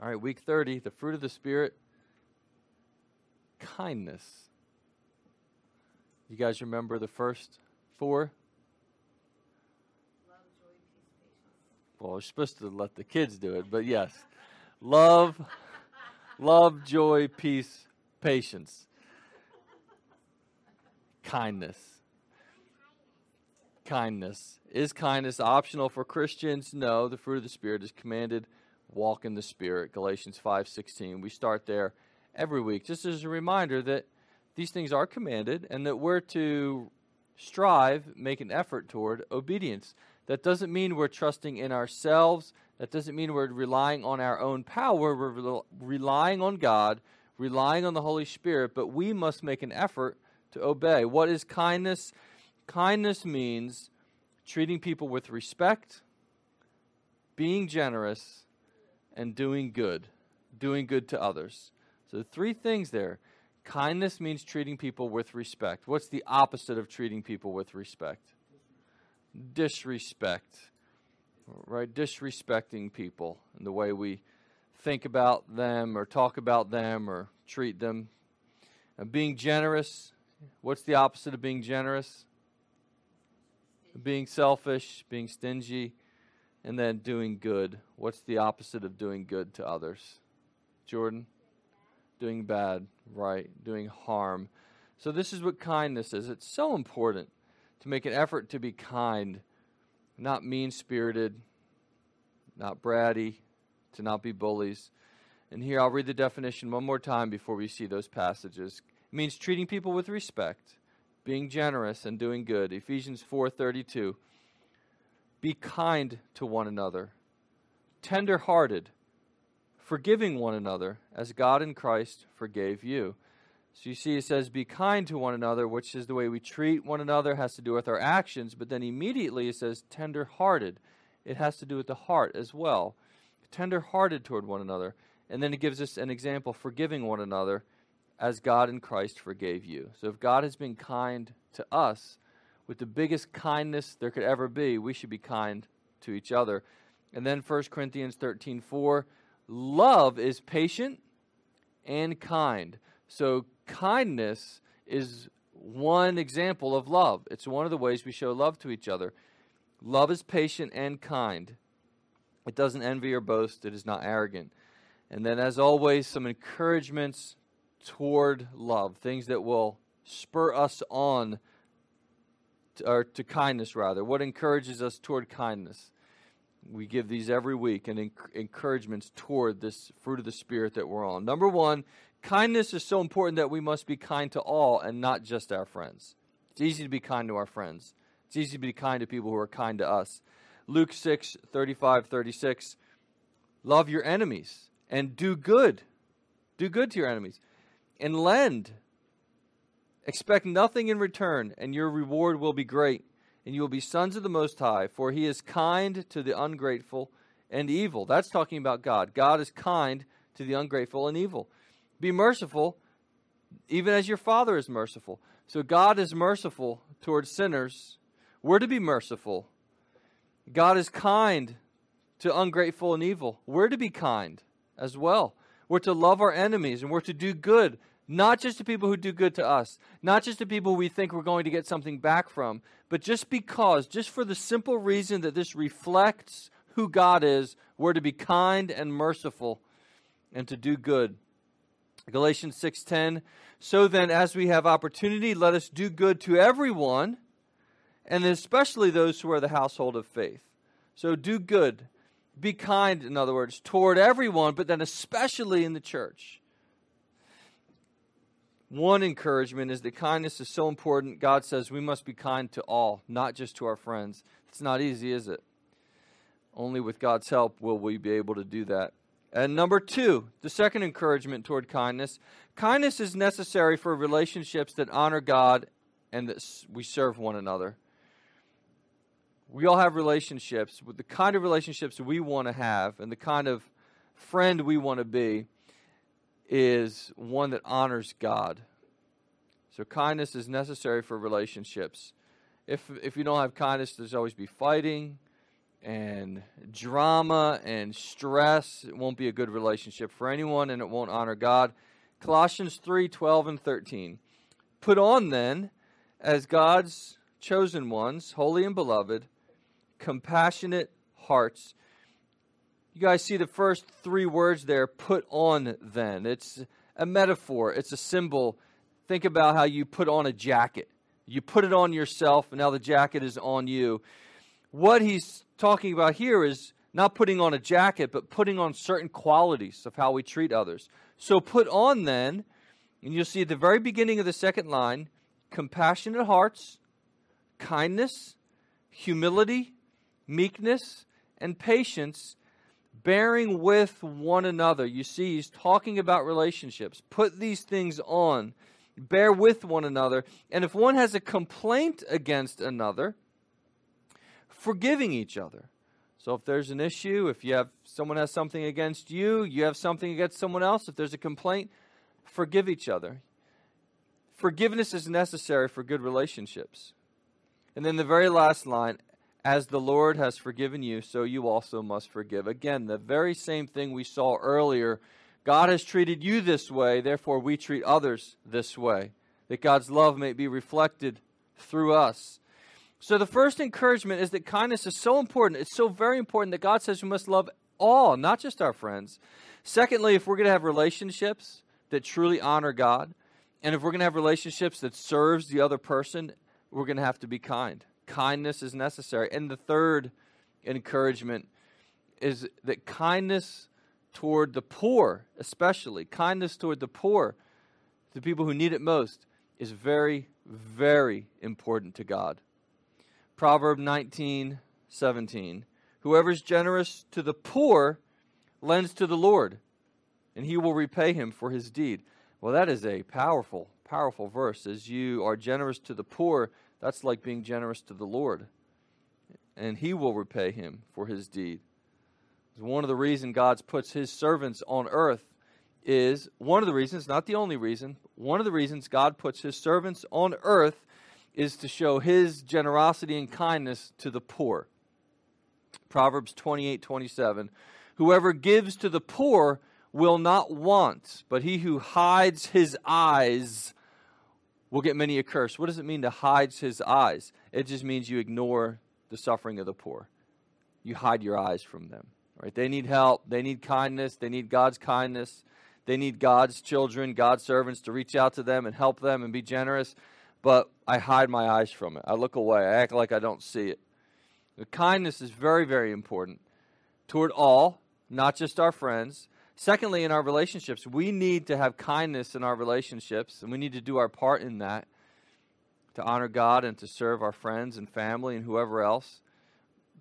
All right, week 30, the fruit of the Spirit, kindness. You guys remember the first four? Well, we're supposed to let the kids do it, but yes. Love, love, joy, peace, patience, kindness. Kindness. Is kindness optional for Christians? No, the fruit of the Spirit is commanded. Walk in the Spirit. Galatians 5:16. We start there every week just as a reminder that these things are commanded and that we're to strive, make an effort toward obedience. That doesn't mean we're trusting in ourselves. That doesn't mean we're relying on our own power. We're re- relying on God, relying on the Holy Spirit, but we must make an effort to obey. What is kindness? Kindness means treating people with respect, being generous, and doing good, doing good to others. So, three things there. Kindness means treating people with respect. What's the opposite of treating people with respect? disrespect, right? Disrespecting people and the way we think about them or talk about them or treat them. And being generous, what's the opposite of being generous? Being selfish, being stingy, and then doing good. What's the opposite of doing good to others? Jordan? Doing bad, right? Doing harm. So, this is what kindness is. It's so important to make an effort to be kind, not mean spirited, not bratty, to not be bullies. And here I'll read the definition one more time before we see those passages. It means treating people with respect, being generous and doing good. Ephesians 4:32. Be kind to one another, tender-hearted, forgiving one another as God in Christ forgave you. So you see, it says, be kind to one another, which is the way we treat one another, has to do with our actions. But then immediately it says, tender hearted. It has to do with the heart as well. Tender hearted toward one another. And then it gives us an example, forgiving one another as God in Christ forgave you. So if God has been kind to us with the biggest kindness there could ever be, we should be kind to each other. And then 1 Corinthians 13 4, love is patient and kind. So kindness is one example of love. It's one of the ways we show love to each other. Love is patient and kind. It doesn't envy or boast. It is not arrogant. And then, as always, some encouragements toward love, things that will spur us on, or to kindness, rather. What encourages us toward kindness? We give these every week and enc- encouragements toward this fruit of the Spirit that we're on. Number one, Kindness is so important that we must be kind to all and not just our friends. It's easy to be kind to our friends. It's easy to be kind to people who are kind to us. Luke 6, 35, 36. Love your enemies and do good. Do good to your enemies. And lend. Expect nothing in return, and your reward will be great. And you will be sons of the Most High, for he is kind to the ungrateful and evil. That's talking about God. God is kind to the ungrateful and evil. Be merciful, even as your Father is merciful. So God is merciful towards sinners. We're to be merciful. God is kind to ungrateful and evil. We're to be kind as well. We're to love our enemies and we're to do good, not just to people who do good to us, not just to people we think we're going to get something back from, but just because, just for the simple reason that this reflects who God is, we're to be kind and merciful and to do good. Galatians 6:10 So then as we have opportunity let us do good to everyone and especially those who are the household of faith. So do good. Be kind in other words toward everyone but then especially in the church. One encouragement is that kindness is so important. God says we must be kind to all, not just to our friends. It's not easy, is it? Only with God's help will we be able to do that. And number two, the second encouragement toward kindness kindness is necessary for relationships that honor God and that we serve one another. We all have relationships, With the kind of relationships we want to have and the kind of friend we want to be is one that honors God. So kindness is necessary for relationships. If if you don't have kindness, there's always be fighting, and drama and stress. It won't be a good relationship for anyone and it won't honor God. Colossians 3 12 and 13. Put on then, as God's chosen ones, holy and beloved, compassionate hearts. You guys see the first three words there, put on then. It's a metaphor, it's a symbol. Think about how you put on a jacket. You put it on yourself, and now the jacket is on you. What he's talking about here is not putting on a jacket, but putting on certain qualities of how we treat others. So put on then, and you'll see at the very beginning of the second line, compassionate hearts, kindness, humility, meekness, and patience, bearing with one another. You see, he's talking about relationships. Put these things on, bear with one another. And if one has a complaint against another, forgiving each other. So if there's an issue, if you have someone has something against you, you have something against someone else, if there's a complaint, forgive each other. Forgiveness is necessary for good relationships. And then the very last line, as the Lord has forgiven you, so you also must forgive. Again, the very same thing we saw earlier. God has treated you this way, therefore we treat others this way, that God's love may be reflected through us. So the first encouragement is that kindness is so important. It's so very important that God says we must love all, not just our friends. Secondly, if we're going to have relationships that truly honor God, and if we're going to have relationships that serves the other person, we're going to have to be kind. Kindness is necessary. And the third encouragement is that kindness toward the poor, especially kindness toward the poor, the people who need it most, is very, very important to God. Proverb 19, 17. Whoever is generous to the poor lends to the Lord, and he will repay him for his deed. Well, that is a powerful, powerful verse. As you are generous to the poor, that's like being generous to the Lord, and he will repay him for his deed. One of the reasons God puts his servants on earth is one of the reasons, not the only reason, one of the reasons God puts his servants on earth is to show his generosity and kindness to the poor. Proverbs 28 27. Whoever gives to the poor will not want, but he who hides his eyes will get many a curse. What does it mean to hide his eyes? It just means you ignore the suffering of the poor. You hide your eyes from them. Right? They need help. They need kindness. They need God's kindness. They need God's children, God's servants to reach out to them and help them and be generous but I hide my eyes from it. I look away. I act like I don't see it. The kindness is very, very important toward all, not just our friends. Secondly, in our relationships, we need to have kindness in our relationships, and we need to do our part in that to honor God and to serve our friends and family and whoever else.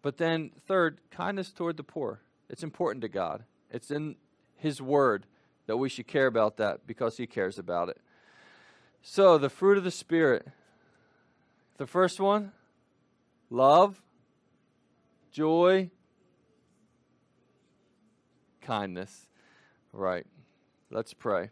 But then, third, kindness toward the poor. It's important to God. It's in His Word that we should care about that because He cares about it. So, the fruit of the Spirit. The first one love, joy, kindness. Right. Let's pray.